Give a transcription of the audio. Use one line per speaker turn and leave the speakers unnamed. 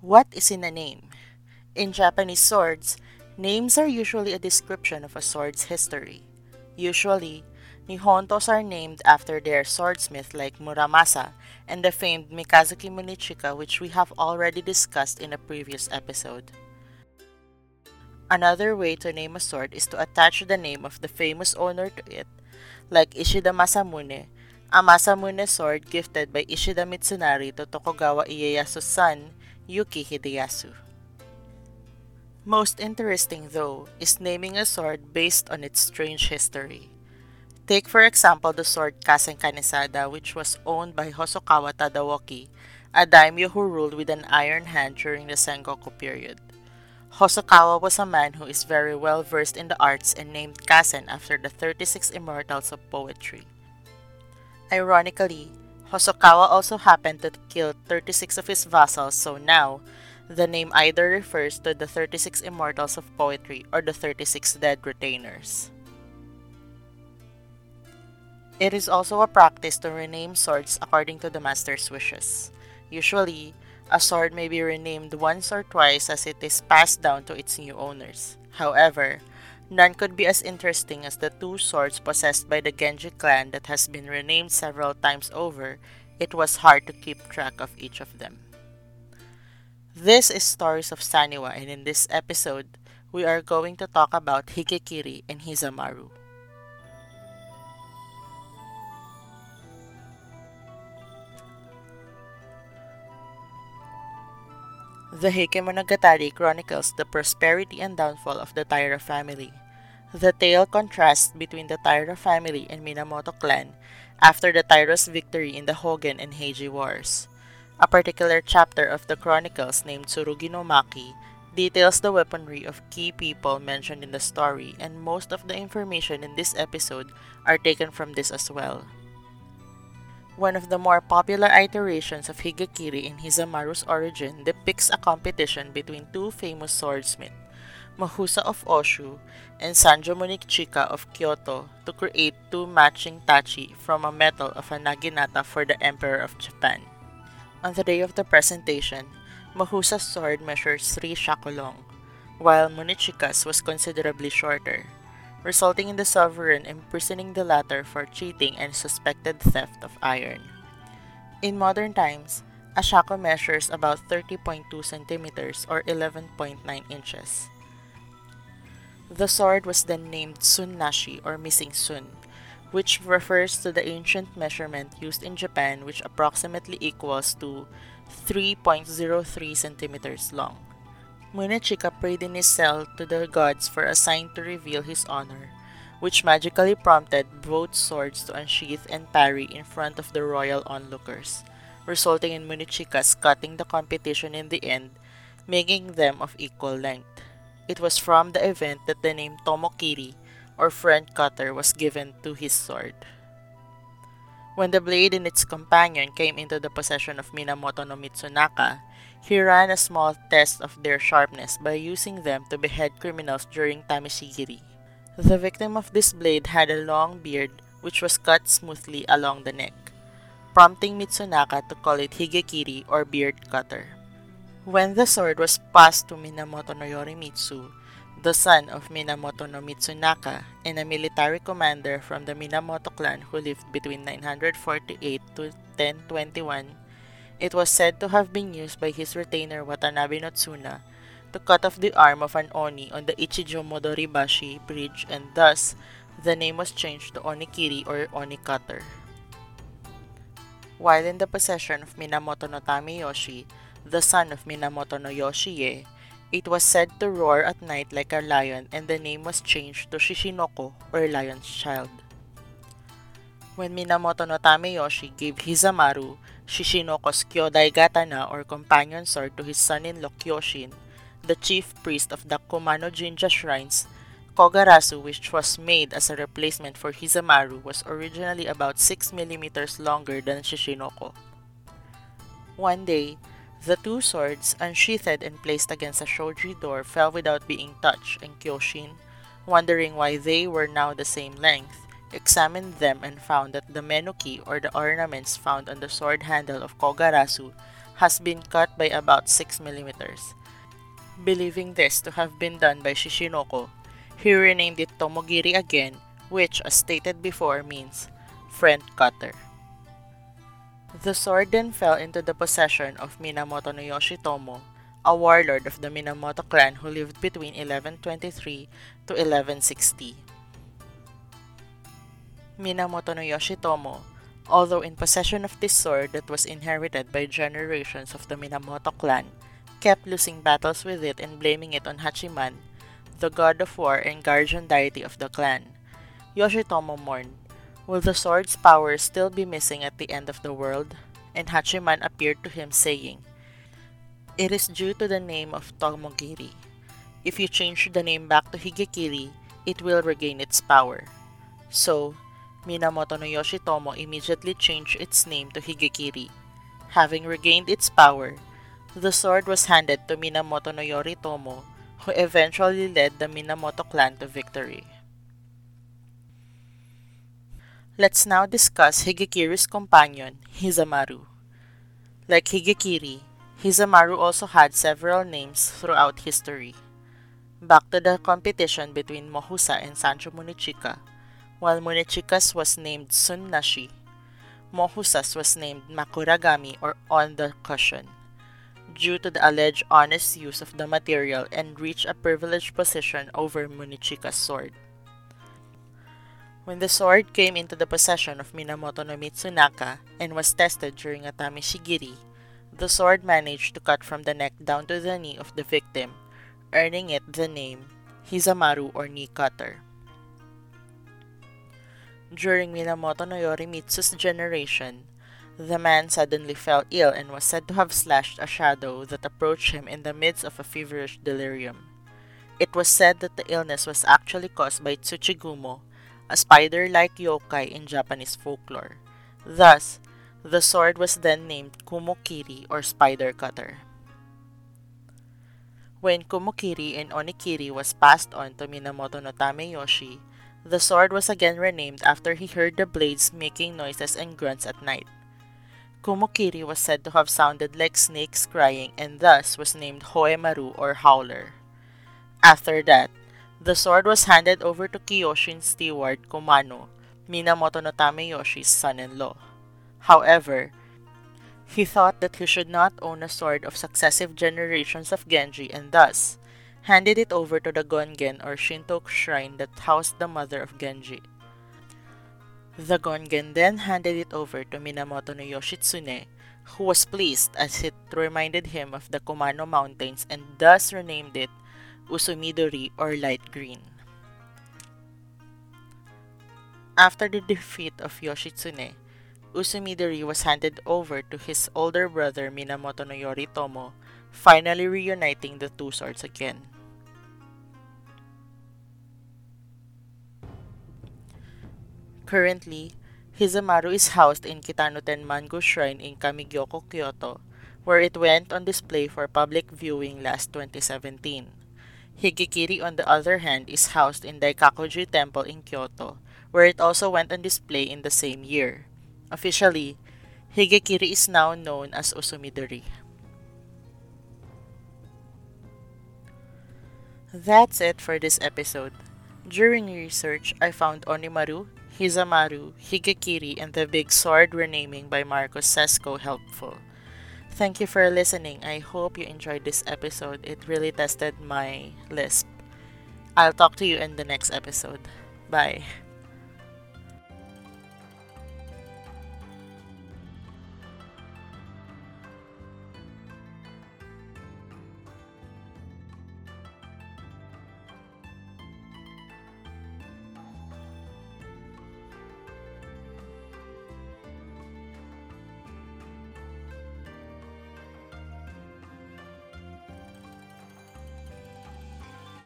What is in a name? In Japanese swords, names are usually a description of a sword's history. Usually, Nihontos are named after their swordsmith like Muramasa and the famed Mikazuki Munechika which we have already discussed in a previous episode. Another way to name a sword is to attach the name of the famous owner to it, like Ishida Masamune, a Masamune sword gifted by Ishida Mitsunari to Tokugawa Ieyasu's son, Yuki Hideyasu. Most interesting, though, is naming a sword based on its strange history. Take for example the sword Kasen Kanesada which was owned by Hosokawa Tadaoki, a daimyo who ruled with an iron hand during the Sengoku period. Hosokawa was a man who is very well versed in the arts and named Kasen after the 36 immortals of poetry. Ironically, Hosokawa also happened to kill 36 of his vassals, so now, the name either refers to the 36 immortals of poetry or the 36 dead retainers. It is also a practice to rename swords according to the master's wishes. Usually, a sword may be renamed once or twice as it is passed down to its new owners. However, none could be as interesting as the two swords possessed by the Genji clan that has been renamed several times over. It was hard to keep track of each of them. This is Stories of Saniwa, and in this episode, we are going to talk about Higekiri and Hizamaru. The Heike Monogatari chronicles the prosperity and downfall of the Taira family. The tale contrasts between the Taira family and Minamoto clan after the Taira's victory in the Hogen and Heiji wars. A particular chapter of the chronicles named Tsurugi no Maki details the weaponry of key people mentioned in the story, and most of the information in this episode are taken from this as well. One of the more popular iterations of Higekiri in Hizamaru's origin depicts a competition between two famous swordsmiths, Mahusa of Oshu and Sanjo Munechika of Kyoto, to create two matching tachi from a metal of a naginata for the Emperor of Japan. On the day of the presentation, Mahusa's sword measures 3 shaku long, while Munechika's was considerably shorter resulting in the sovereign imprisoning the latter for cheating and suspected theft of iron. In modern times, a shaku measures about 30.2 centimeters or 11.9 inches. The sword was then named Sunnashi or missing sun, which refers to the ancient measurement used in Japan which approximately equals to 3.03 centimeters long. Munechika prayed in his cell to the gods for a sign to reveal his honor, which magically prompted both swords to unsheath and parry in front of the royal onlookers, resulting in Munechika's cutting the competition in the end, making them of equal length. It was from the event that the name Tomogiri, or front cutter, was given to his sword. When the blade and its companion came into the possession of Minamoto no Mitsunaka, he ran a small test of their sharpness by using them to behead criminals during Tameshigiri. The victim of this blade had a long beard which was cut smoothly along the neck, prompting Mitsunaka to call it Higekiri or beard cutter. When the sword was passed to Minamoto no Yorimitsu, the son of Minamoto no Mitsunaka and a military commander from the Minamoto clan who lived between 948 to 1021, it was said to have been used by his retainer Watanabe no Tsuna to cut off the arm of an Oni on the Ichijo Modoribashi bridge and thus the name was changed to Onikiri or Oni Cutter. While in the possession of Minamoto no Tameyoshi, the son of Minamoto no Yoshiie, it was said to roar at night like a lion and the name was changed to Shishinoko or Lion's Child. When Minamoto no Tameyoshi gave Hizamaru Shishinoko's Kyodai Gatana or companion sword to his son-in-law Kyoshin, the chief priest of the Kumano Jinja shrines, Kogarasu, which was made as a replacement for Hizamaru, was originally about 6 millimeters longer than Shishinoko. One day, the two swords, unsheathed and placed against a shoji door, fell without being touched, and Kyoshin, wondering why they were now the same length, examined them and found that the menuki or the ornaments found on the sword handle of Kogarasu has been cut by about 6 millimeters. Believing this to have been done by Shishinoko, he renamed it Tomogiri again, which, as stated before, means friend cutter. The sword then fell into the possession of Minamoto no Yoshitomo, a warlord of the Minamoto clan who lived between 1123 to 1160. Minamoto no Yoshitomo, although in possession of this sword that was inherited by generations of the Minamoto clan, kept losing battles with it and blaming it on Hachiman, the god of war and guardian deity of the clan. Yoshitomo mourned, Will the sword's power still be missing at the end of the world? And Hachiman appeared to him, saying, It is due to the name of Tomogiri. If you change the name back to Higekiri, it will regain its power. So, Minamoto no Yoshitomo immediately changed its name to Higekiri. Having regained its power, the sword was handed to Minamoto no Yoritomo, who eventually led the Minamoto clan to victory. Let's now discuss Higekiri's companion, Hizamaru. Like Higekiri, Hizamaru also had several names throughout history. Back to the competition between Mohusa and Sanjo Munechika, while Munechika's was named Sunnashi, Mohusa's was named Makuragami or on the cushion, due to the alleged honest use of the material and reached a privileged position over Munechika's sword. When the sword came into the possession of Minamoto no Mitsunaka and was tested during a tameshigiri, the sword managed to cut from the neck down to the knee of the victim, earning it the name Hizamaru or knee cutter. During Minamoto no Yorimitsu's generation, the man suddenly fell ill and was said to have slashed a shadow that approached him in the midst of a feverish delirium. It was said that the illness was actually caused by Tsuchigumo, a spider-like yokai in Japanese folklore. Thus, the sword was then named Kumokiri or spider cutter. When Kumokiri and Onikiri was passed on to Minamoto no Tameyoshi, the sword was again renamed after he heard the blades making noises and grunts at night. Kumokiri was said to have sounded like snakes crying and thus was named Hoemaru or Howler. After that, the sword was handed over to Kyoshin's steward Kumano, Minamoto no Tameyoshi's son-in-law. However, he thought that he should not own a sword of successive generations of Genji and thus handed it over to the Gongen or Shinto shrine that housed the mother of Genji. The Gongen then handed it over to Minamoto no Yoshitsune, who was pleased as it reminded him of the Kumano Mountains and thus renamed it Usumidori or light green. After the defeat of Yoshitsune, Usumidori was handed over to his older brother Minamoto no Yoritomo, finally reuniting the two swords again. Currently, Hizamaru is housed in Kitano Mango Shrine in Kamigyoko, Kyoto, where it went on display for public viewing last 2017. Higekiri, on the other hand, is housed in Daikakuji Temple in Kyoto, where it also went on display in the same year. Officially, Higekiri is now known as Usumidori. That's it for this episode. During research, I found Onimaru, Hizamaru, Higekiri, and the Big Sword renaming by Markus Sesko helpful. Thank you for listening. I hope you enjoyed this episode. It really tested my lisp. I'll talk to you in the next episode. Bye.